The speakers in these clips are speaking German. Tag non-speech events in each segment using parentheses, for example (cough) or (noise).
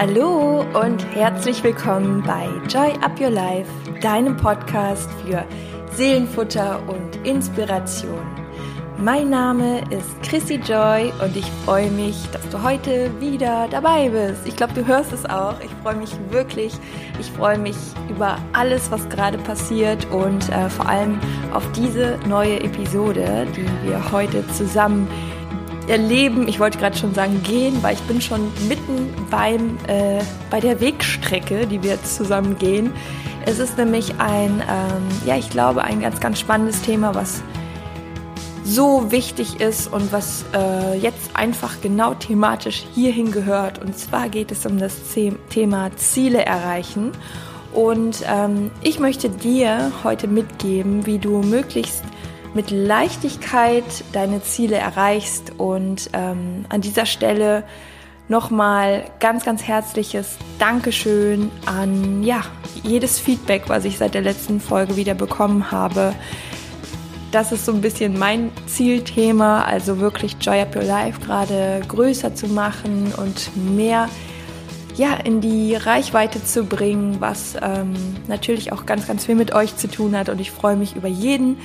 Hallo und herzlich willkommen bei Joy Up Your Life, deinem Podcast für Seelenfutter und Inspiration. Mein Name ist Chrissy Joy und ich freue mich, dass du heute wieder dabei bist. Ich glaube, du hörst es auch. Ich freue mich wirklich. Ich freue mich über alles, was gerade passiert und äh, vor allem auf diese neue Episode, die wir heute zusammen erleben. Ich wollte gerade schon sagen gehen, weil ich bin schon mitten beim äh, bei der Wegstrecke, die wir jetzt zusammen gehen. Es ist nämlich ein, ähm, ja, ich glaube, ein ganz, ganz spannendes Thema, was so wichtig ist und was äh, jetzt einfach genau thematisch hierhin gehört. Und zwar geht es um das Thema Ziele erreichen. Und ähm, ich möchte dir heute mitgeben, wie du möglichst mit Leichtigkeit deine Ziele erreichst. Und ähm, an dieser Stelle nochmal ganz, ganz herzliches Dankeschön an ja, jedes Feedback, was ich seit der letzten Folge wieder bekommen habe das ist so ein bisschen mein Zielthema, also wirklich Joy Up Your Life gerade größer zu machen und mehr ja, in die Reichweite zu bringen, was ähm, natürlich auch ganz, ganz viel mit euch zu tun hat. Und ich freue mich über jeden,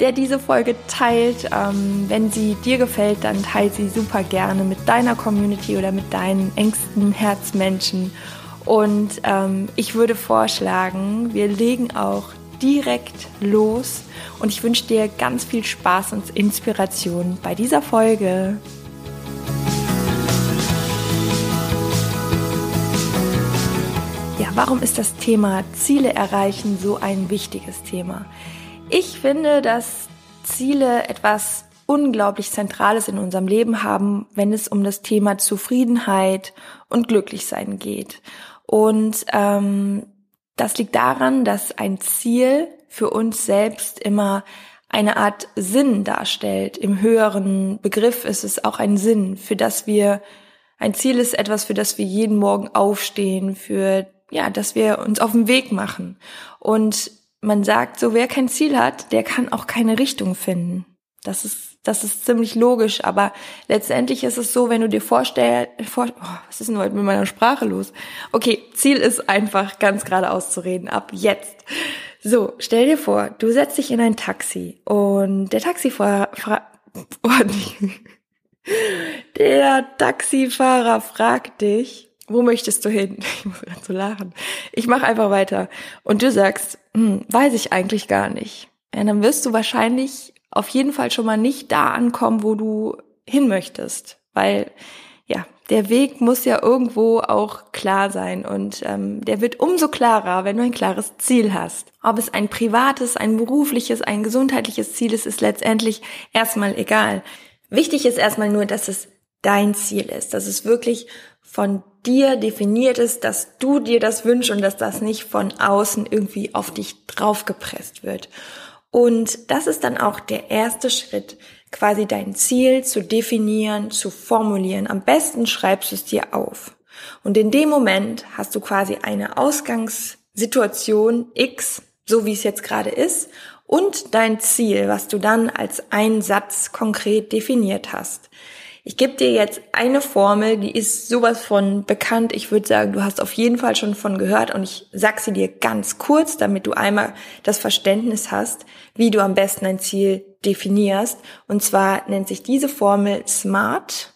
der diese Folge teilt. Ähm, wenn sie dir gefällt, dann teile sie super gerne mit deiner Community oder mit deinen engsten Herzmenschen. Und ähm, ich würde vorschlagen, wir legen auch direkt los und ich wünsche dir ganz viel Spaß und Inspiration bei dieser Folge. Ja, warum ist das Thema Ziele erreichen so ein wichtiges Thema? Ich finde, dass Ziele etwas unglaublich Zentrales in unserem Leben haben, wenn es um das Thema Zufriedenheit und Glücklichsein geht. Und ähm, das liegt daran, dass ein Ziel für uns selbst immer eine Art Sinn darstellt. Im höheren Begriff ist es auch ein Sinn, für das wir, ein Ziel ist etwas, für das wir jeden Morgen aufstehen, für, ja, dass wir uns auf den Weg machen. Und man sagt so, wer kein Ziel hat, der kann auch keine Richtung finden. Das ist das ist ziemlich logisch, aber letztendlich ist es so, wenn du dir vorstellst, vor, oh, was ist denn heute mit meiner Sprache los? Okay, Ziel ist einfach ganz gerade auszureden, ab jetzt. So, stell dir vor, du setzt dich in ein Taxi und der Taxifahrer, (laughs) oh, der Taxifahrer fragt dich, wo möchtest du hin? (laughs) Ich muss gerade so lachen. Ich mache einfach weiter. Und du sagst, hm, weiß ich eigentlich gar nicht. Ja, dann wirst du wahrscheinlich auf jeden Fall schon mal nicht da ankommen, wo du hin möchtest, weil ja, der Weg muss ja irgendwo auch klar sein und ähm, der wird umso klarer, wenn du ein klares Ziel hast. Ob es ein privates, ein berufliches, ein gesundheitliches Ziel ist, ist letztendlich erstmal egal. Wichtig ist erstmal nur, dass es dein Ziel ist, dass es wirklich von dir definiert ist, dass du dir das wünschst und dass das nicht von außen irgendwie auf dich draufgepresst wird. Und das ist dann auch der erste Schritt, quasi dein Ziel zu definieren, zu formulieren. Am besten schreibst du es dir auf. Und in dem Moment hast du quasi eine Ausgangssituation X, so wie es jetzt gerade ist, und dein Ziel, was du dann als einen Satz konkret definiert hast. Ich gebe dir jetzt eine Formel, die ist sowas von bekannt. Ich würde sagen, du hast auf jeden Fall schon von gehört und ich sag sie dir ganz kurz, damit du einmal das Verständnis hast, wie du am besten ein Ziel definierst. Und zwar nennt sich diese Formel SMART.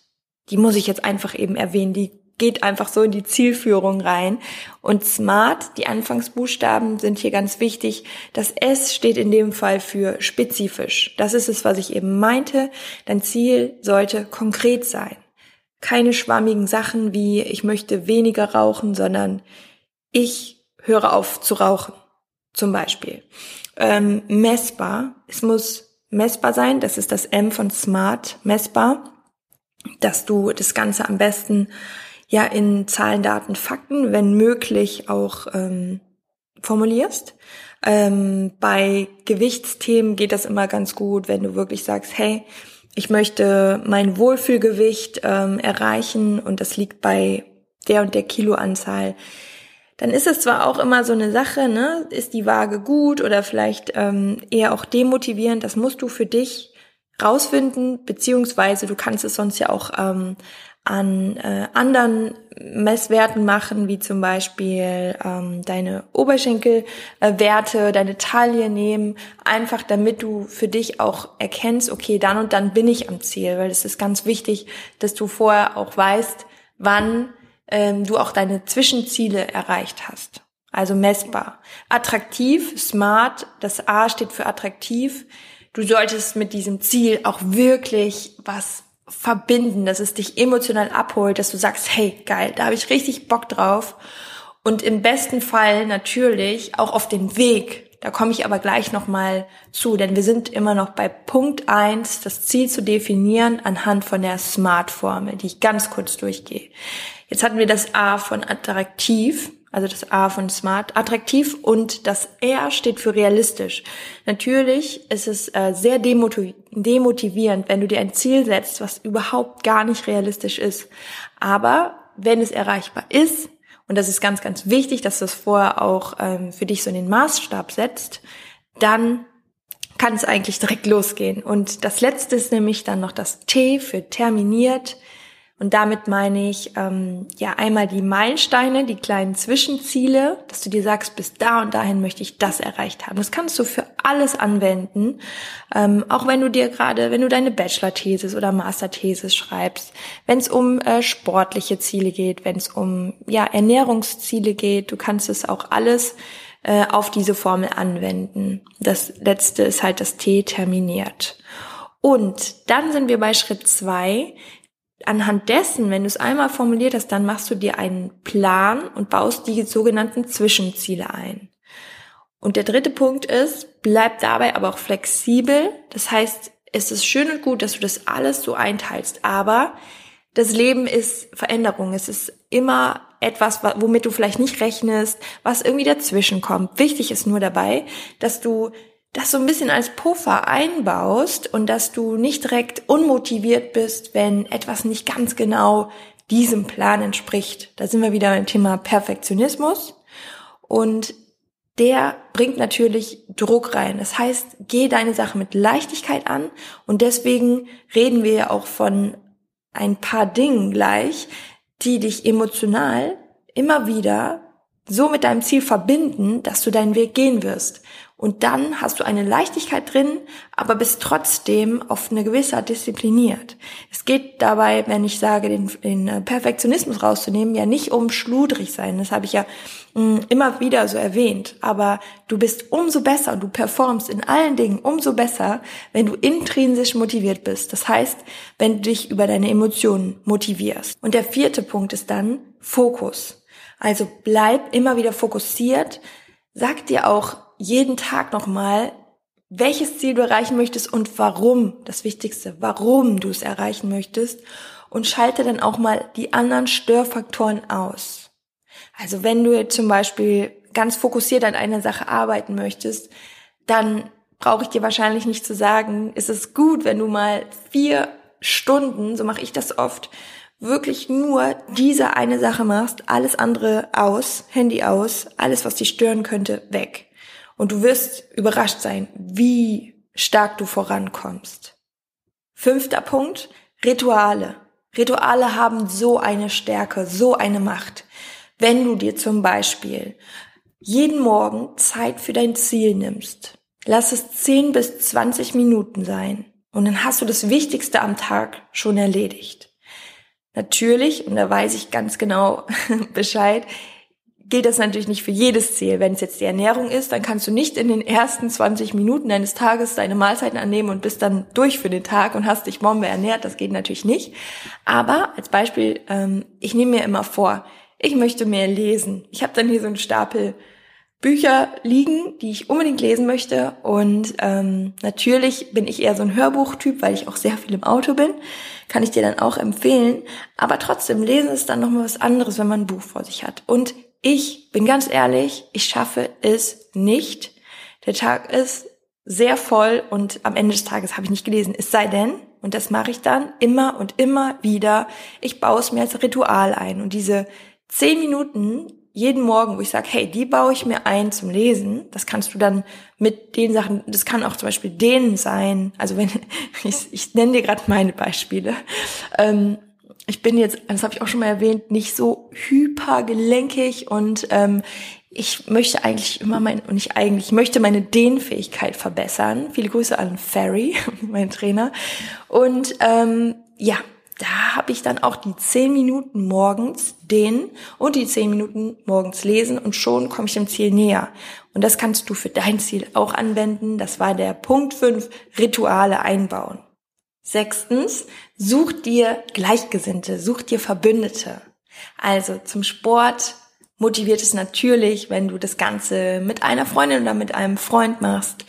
Die muss ich jetzt einfach eben erwähnen. Die geht einfach so in die Zielführung rein. Und SMART, die Anfangsbuchstaben sind hier ganz wichtig. Das S steht in dem Fall für spezifisch. Das ist es, was ich eben meinte. Dein Ziel sollte konkret sein. Keine schwammigen Sachen wie ich möchte weniger rauchen, sondern ich höre auf zu rauchen. Zum Beispiel. Ähm, messbar. Es muss messbar sein. Das ist das M von Smart. Messbar. Dass du das Ganze am besten ja in Zahlen, Daten, Fakten, wenn möglich auch ähm, formulierst. Ähm, bei Gewichtsthemen geht das immer ganz gut, wenn du wirklich sagst, hey, ich möchte mein Wohlfühlgewicht ähm, erreichen und das liegt bei der und der Kiloanzahl. Dann ist es zwar auch immer so eine Sache, ne? Ist die Waage gut oder vielleicht ähm, eher auch demotivierend? Das musst du für dich rausfinden, beziehungsweise du kannst es sonst ja auch ähm, an äh, anderen Messwerten machen, wie zum Beispiel ähm, deine Oberschenkelwerte, äh, deine Taille nehmen, einfach damit du für dich auch erkennst, okay, dann und dann bin ich am Ziel, weil es ist ganz wichtig, dass du vorher auch weißt, wann ähm, du auch deine Zwischenziele erreicht hast. Also messbar. Attraktiv, smart, das A steht für attraktiv. Du solltest mit diesem Ziel auch wirklich was verbinden, dass es dich emotional abholt, dass du sagst, hey, geil, da habe ich richtig Bock drauf. Und im besten Fall natürlich auch auf den Weg. Da komme ich aber gleich nochmal zu, denn wir sind immer noch bei Punkt eins, das Ziel zu definieren anhand von der Smart-Formel, die ich ganz kurz durchgehe. Jetzt hatten wir das A von attraktiv also das A von smart, attraktiv und das R steht für realistisch. Natürlich ist es äh, sehr demotivierend, wenn du dir ein Ziel setzt, was überhaupt gar nicht realistisch ist. Aber wenn es erreichbar ist, und das ist ganz, ganz wichtig, dass du es vorher auch ähm, für dich so in den Maßstab setzt, dann kann es eigentlich direkt losgehen. Und das letzte ist nämlich dann noch das T für terminiert. Und damit meine ich ähm, ja einmal die Meilensteine, die kleinen Zwischenziele, dass du dir sagst, bis da und dahin möchte ich das erreicht haben. Das kannst du für alles anwenden, ähm, auch wenn du dir gerade, wenn du deine Bachelor-Thesis oder Master-Thesis schreibst, wenn es um äh, sportliche Ziele geht, wenn es um ja Ernährungsziele geht, du kannst es auch alles äh, auf diese Formel anwenden. Das letzte ist halt das T terminiert. Und dann sind wir bei Schritt zwei, anhand dessen, wenn du es einmal formuliert hast, dann machst du dir einen Plan und baust die sogenannten Zwischenziele ein. Und der dritte Punkt ist, bleib dabei aber auch flexibel. Das heißt, es ist schön und gut, dass du das alles so einteilst, aber das Leben ist Veränderung. Es ist immer etwas, womit du vielleicht nicht rechnest, was irgendwie dazwischen kommt. Wichtig ist nur dabei, dass du das so ein bisschen als Puffer einbaust und dass du nicht direkt unmotiviert bist, wenn etwas nicht ganz genau diesem Plan entspricht. Da sind wir wieder beim Thema Perfektionismus und der bringt natürlich Druck rein. Das heißt, geh deine Sache mit Leichtigkeit an und deswegen reden wir ja auch von ein paar Dingen gleich, die dich emotional immer wieder so mit deinem Ziel verbinden, dass du deinen Weg gehen wirst. Und dann hast du eine Leichtigkeit drin, aber bist trotzdem auf eine gewisse Art diszipliniert. Es geht dabei, wenn ich sage, den, den äh, Perfektionismus rauszunehmen, ja nicht um schludrig sein. Das habe ich ja mm, immer wieder so erwähnt. Aber du bist umso besser und du performst in allen Dingen umso besser, wenn du intrinsisch motiviert bist. Das heißt, wenn du dich über deine Emotionen motivierst. Und der vierte Punkt ist dann Fokus. Also bleib immer wieder fokussiert. Sag dir auch jeden Tag nochmal, welches Ziel du erreichen möchtest und warum, das Wichtigste, warum du es erreichen möchtest und schalte dann auch mal die anderen Störfaktoren aus. Also wenn du zum Beispiel ganz fokussiert an einer Sache arbeiten möchtest, dann brauche ich dir wahrscheinlich nicht zu sagen, ist es gut, wenn du mal vier Stunden, so mache ich das oft, wirklich nur diese eine Sache machst, alles andere aus, Handy aus, alles, was dich stören könnte, weg. Und du wirst überrascht sein, wie stark du vorankommst. Fünfter Punkt, Rituale. Rituale haben so eine Stärke, so eine Macht. Wenn du dir zum Beispiel jeden Morgen Zeit für dein Ziel nimmst, lass es 10 bis 20 Minuten sein und dann hast du das Wichtigste am Tag schon erledigt. Natürlich, und da weiß ich ganz genau (laughs) Bescheid, gilt das natürlich nicht für jedes Ziel. Wenn es jetzt die Ernährung ist, dann kannst du nicht in den ersten 20 Minuten deines Tages deine Mahlzeiten annehmen und bist dann durch für den Tag und hast dich Bombe ernährt. Das geht natürlich nicht. Aber als Beispiel, ähm, ich nehme mir immer vor, ich möchte mehr lesen. Ich habe dann hier so einen Stapel Bücher liegen, die ich unbedingt lesen möchte. Und ähm, natürlich bin ich eher so ein Hörbuchtyp, weil ich auch sehr viel im Auto bin. Kann ich dir dann auch empfehlen. Aber trotzdem, lesen ist dann nochmal was anderes, wenn man ein Buch vor sich hat. Und ich bin ganz ehrlich, ich schaffe es nicht. Der Tag ist sehr voll und am Ende des Tages habe ich nicht gelesen. Es sei denn, und das mache ich dann immer und immer wieder, ich baue es mir als Ritual ein. Und diese zehn Minuten jeden Morgen, wo ich sage, hey, die baue ich mir ein zum Lesen, das kannst du dann mit den Sachen, das kann auch zum Beispiel denen sein, also wenn, (laughs) ich, ich nenne dir gerade meine Beispiele, ähm, ich bin jetzt, das habe ich auch schon mal erwähnt, nicht so hypergelenkig und ähm, ich möchte eigentlich immer mein, und ich eigentlich möchte meine Dehnfähigkeit verbessern. Viele Grüße an Ferry, (laughs) mein Trainer. Und ähm, ja, da habe ich dann auch die zehn Minuten morgens dehnen und die zehn Minuten morgens lesen und schon komme ich dem Ziel näher. Und das kannst du für dein Ziel auch anwenden. Das war der Punkt 5, Rituale einbauen. Sechstens, such dir Gleichgesinnte, such dir Verbündete. Also zum Sport motiviert es natürlich, wenn du das Ganze mit einer Freundin oder mit einem Freund machst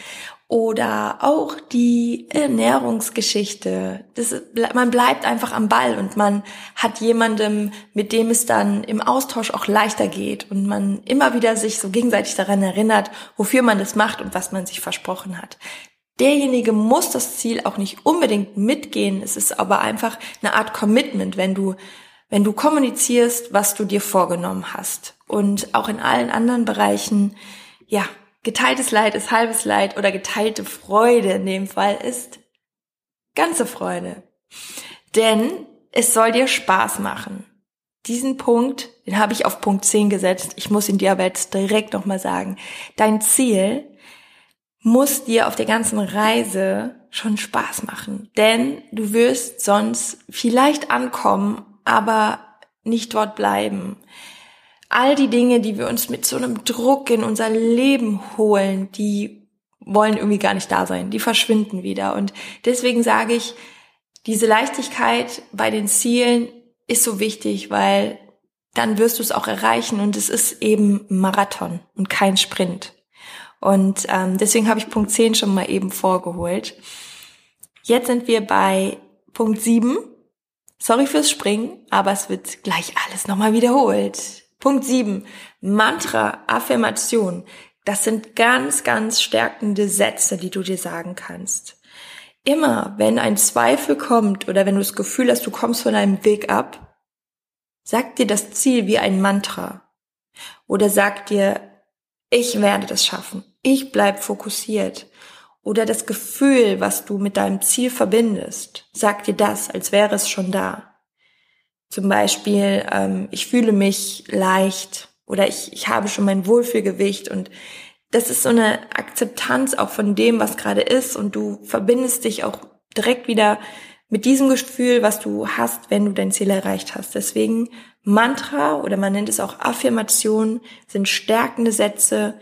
oder auch die Ernährungsgeschichte. Das, man bleibt einfach am Ball und man hat jemandem, mit dem es dann im Austausch auch leichter geht und man immer wieder sich so gegenseitig daran erinnert, wofür man das macht und was man sich versprochen hat. Derjenige muss das Ziel auch nicht unbedingt mitgehen. Es ist aber einfach eine Art Commitment, wenn du, wenn du kommunizierst, was du dir vorgenommen hast. Und auch in allen anderen Bereichen, ja, Geteiltes Leid ist halbes Leid oder geteilte Freude in dem Fall ist ganze Freude. Denn es soll dir Spaß machen. Diesen Punkt, den habe ich auf Punkt 10 gesetzt. Ich muss ihn dir aber jetzt direkt nochmal sagen. Dein Ziel muss dir auf der ganzen Reise schon Spaß machen. Denn du wirst sonst vielleicht ankommen, aber nicht dort bleiben all die Dinge, die wir uns mit so einem Druck in unser Leben holen, die wollen irgendwie gar nicht da sein. Die verschwinden wieder. Und deswegen sage ich, diese Leichtigkeit bei den Zielen ist so wichtig, weil dann wirst du es auch erreichen und es ist eben Marathon und kein Sprint. Und ähm, deswegen habe ich Punkt 10 schon mal eben vorgeholt. Jetzt sind wir bei Punkt 7. Sorry fürs Springen, aber es wird gleich alles nochmal wiederholt. Punkt 7. Mantra, Affirmation. Das sind ganz, ganz stärkende Sätze, die du dir sagen kannst. Immer, wenn ein Zweifel kommt oder wenn du das Gefühl hast, du kommst von einem Weg ab, sag dir das Ziel wie ein Mantra. Oder sag dir, ich werde das schaffen. Ich bleib fokussiert. Oder das Gefühl, was du mit deinem Ziel verbindest, sag dir das, als wäre es schon da. Zum Beispiel, ähm, ich fühle mich leicht oder ich, ich habe schon mein Wohlfühlgewicht und das ist so eine Akzeptanz auch von dem, was gerade ist und du verbindest dich auch direkt wieder mit diesem Gefühl, was du hast, wenn du dein Ziel erreicht hast. Deswegen Mantra oder man nennt es auch Affirmation sind stärkende Sätze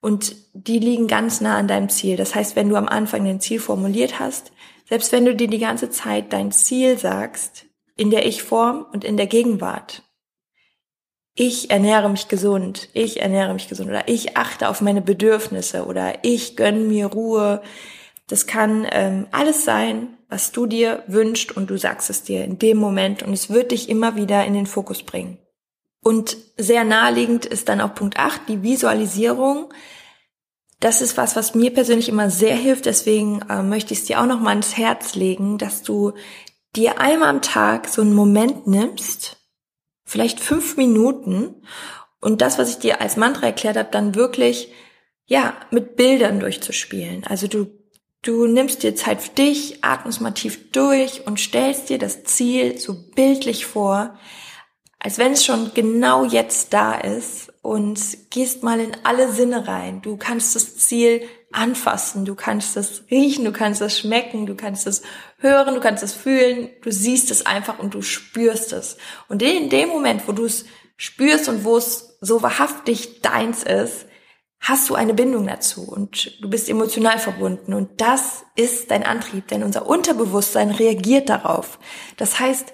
und die liegen ganz nah an deinem Ziel. Das heißt, wenn du am Anfang dein Ziel formuliert hast, selbst wenn du dir die ganze Zeit dein Ziel sagst, in der Ich-Form und in der Gegenwart. Ich ernähre mich gesund, ich ernähre mich gesund oder ich achte auf meine Bedürfnisse oder ich gönne mir Ruhe. Das kann ähm, alles sein, was du dir wünschst und du sagst es dir in dem Moment und es wird dich immer wieder in den Fokus bringen. Und sehr naheliegend ist dann auch Punkt 8, die Visualisierung. Das ist was, was mir persönlich immer sehr hilft. Deswegen äh, möchte ich es dir auch noch mal ans Herz legen, dass du dir einmal am Tag so einen Moment nimmst, vielleicht fünf Minuten, und das, was ich dir als Mantra erklärt habe, dann wirklich, ja, mit Bildern durchzuspielen. Also du, du nimmst dir Zeit für dich, atmest mal tief durch und stellst dir das Ziel so bildlich vor, als wenn es schon genau jetzt da ist und gehst mal in alle Sinne rein. Du kannst das Ziel anfassen, du kannst es riechen, du kannst es schmecken, du kannst es hören, du kannst es fühlen, du siehst es einfach und du spürst es. Und in dem Moment, wo du es spürst und wo es so wahrhaftig deins ist, hast du eine Bindung dazu und du bist emotional verbunden und das ist dein Antrieb, denn unser Unterbewusstsein reagiert darauf. Das heißt,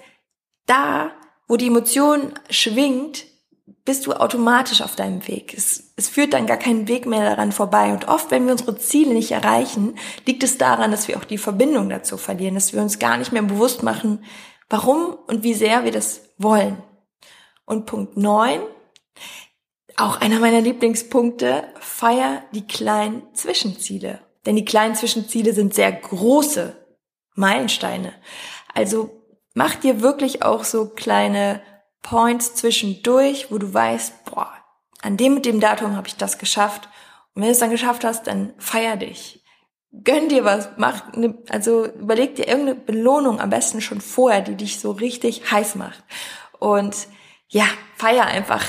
da, wo die Emotion schwingt, bist du automatisch auf deinem Weg. Es, es führt dann gar keinen Weg mehr daran vorbei. Und oft, wenn wir unsere Ziele nicht erreichen, liegt es daran, dass wir auch die Verbindung dazu verlieren, dass wir uns gar nicht mehr bewusst machen, warum und wie sehr wir das wollen. Und Punkt neun, auch einer meiner Lieblingspunkte, feier die kleinen Zwischenziele. Denn die kleinen Zwischenziele sind sehr große Meilensteine. Also mach dir wirklich auch so kleine Points zwischendurch, wo du weißt, boah, an dem mit dem Datum habe ich das geschafft. Und wenn du es dann geschafft hast, dann feier dich. gönn dir was, mach eine, also überleg dir irgendeine Belohnung am besten schon vorher, die dich so richtig heiß macht. Und ja, feier einfach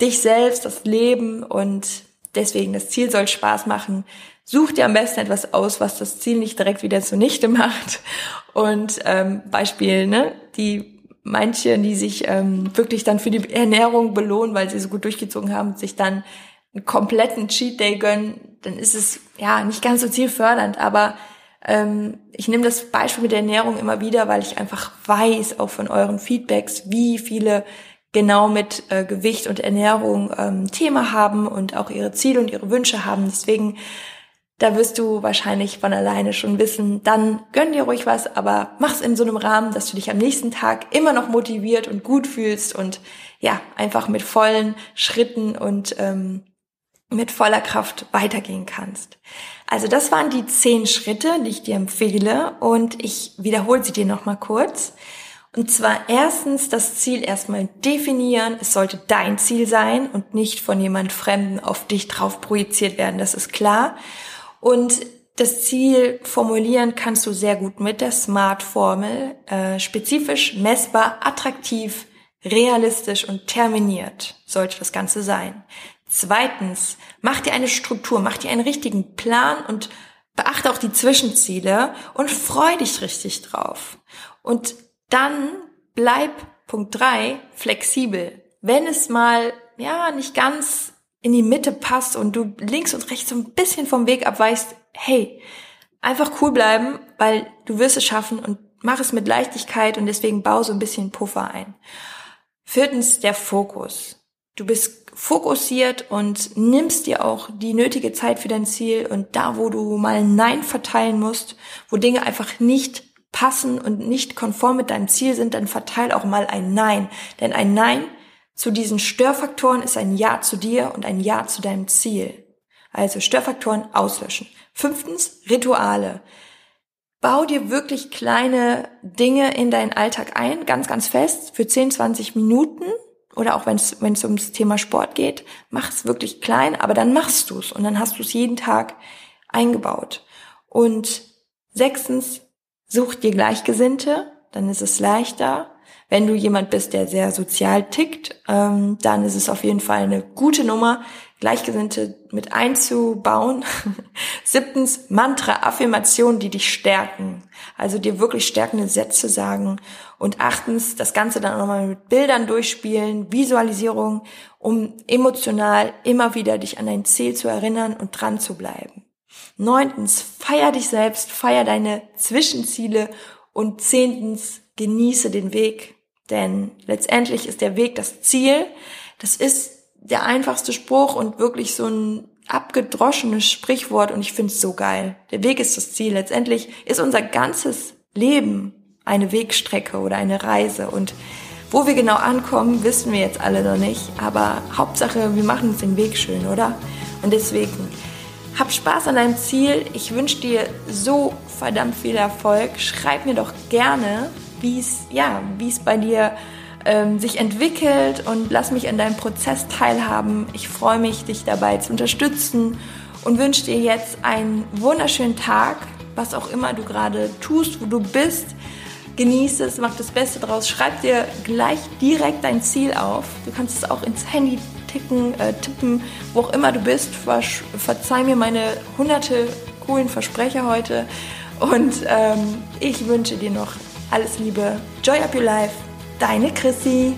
dich selbst, das Leben und deswegen das Ziel soll Spaß machen. Such dir am besten etwas aus, was das Ziel nicht direkt wieder zunichte macht. Und ähm, Beispiel, ne, die manche, die sich ähm, wirklich dann für die Ernährung belohnen, weil sie so gut durchgezogen haben, sich dann einen kompletten Cheat Day gönnen, dann ist es ja nicht ganz so zielfördernd. Aber ähm, ich nehme das Beispiel mit der Ernährung immer wieder, weil ich einfach weiß, auch von euren Feedbacks, wie viele genau mit äh, Gewicht und Ernährung ähm, Thema haben und auch ihre Ziele und ihre Wünsche haben. Deswegen da wirst du wahrscheinlich von alleine schon wissen, dann gönn dir ruhig was, aber mach's in so einem Rahmen, dass du dich am nächsten Tag immer noch motiviert und gut fühlst und ja, einfach mit vollen Schritten und ähm, mit voller Kraft weitergehen kannst. Also das waren die zehn Schritte, die ich dir empfehle und ich wiederhole sie dir nochmal kurz. Und zwar erstens das Ziel erstmal definieren. Es sollte dein Ziel sein und nicht von jemand Fremden auf dich drauf projiziert werden. Das ist klar. Und das Ziel formulieren kannst du sehr gut mit der SMART-Formel. Äh, spezifisch, messbar, attraktiv, realistisch und terminiert sollte das Ganze sein. Zweitens, mach dir eine Struktur, mach dir einen richtigen Plan und beachte auch die Zwischenziele und freu dich richtig drauf. Und dann bleib, Punkt drei flexibel. Wenn es mal, ja, nicht ganz in die Mitte passt und du links und rechts so ein bisschen vom Weg abweichst, hey, einfach cool bleiben, weil du wirst es schaffen und mach es mit Leichtigkeit und deswegen bau so ein bisschen Puffer ein. Viertens, der Fokus. Du bist fokussiert und nimmst dir auch die nötige Zeit für dein Ziel und da, wo du mal Nein verteilen musst, wo Dinge einfach nicht passen und nicht konform mit deinem Ziel sind, dann verteil auch mal ein Nein. Denn ein Nein zu diesen Störfaktoren ist ein Ja zu dir und ein Ja zu deinem Ziel. Also Störfaktoren auslöschen. Fünftens, Rituale. Bau dir wirklich kleine Dinge in deinen Alltag ein, ganz, ganz fest, für 10, 20 Minuten oder auch wenn es ums Thema Sport geht, mach es wirklich klein, aber dann machst du es und dann hast du es jeden Tag eingebaut. Und sechstens, such dir Gleichgesinnte, dann ist es leichter. Wenn du jemand bist, der sehr sozial tickt, ähm, dann ist es auf jeden Fall eine gute Nummer, Gleichgesinnte mit einzubauen. (laughs) Siebtens, Mantra, Affirmationen, die dich stärken. Also dir wirklich stärkende Sätze sagen. Und achtens, das Ganze dann nochmal mit Bildern durchspielen, Visualisierung, um emotional immer wieder dich an dein Ziel zu erinnern und dran zu bleiben. Neuntens, feier dich selbst, feier deine Zwischenziele. Und zehntens, genieße den Weg. Denn letztendlich ist der Weg das Ziel. Das ist der einfachste Spruch und wirklich so ein abgedroschenes Sprichwort und ich finde es so geil. Der Weg ist das Ziel. Letztendlich ist unser ganzes Leben eine Wegstrecke oder eine Reise und wo wir genau ankommen, wissen wir jetzt alle noch nicht, aber Hauptsache, wir machen uns den Weg schön, oder? Und deswegen, hab Spaß an deinem Ziel. Ich wünsche dir so verdammt viel Erfolg. Schreib mir doch gerne, wie es ja, bei dir ähm, sich entwickelt und lass mich an deinem Prozess teilhaben. Ich freue mich, dich dabei zu unterstützen und wünsche dir jetzt einen wunderschönen Tag, was auch immer du gerade tust, wo du bist. Genieße es, mach das Beste draus. Schreib dir gleich direkt dein Ziel auf. Du kannst es auch ins Handy ticken, äh, tippen, wo auch immer du bist. verzeih mir meine hunderte coolen Versprecher heute. Und ähm, ich wünsche dir noch alles Liebe. Joy up your life. Deine Chrissy.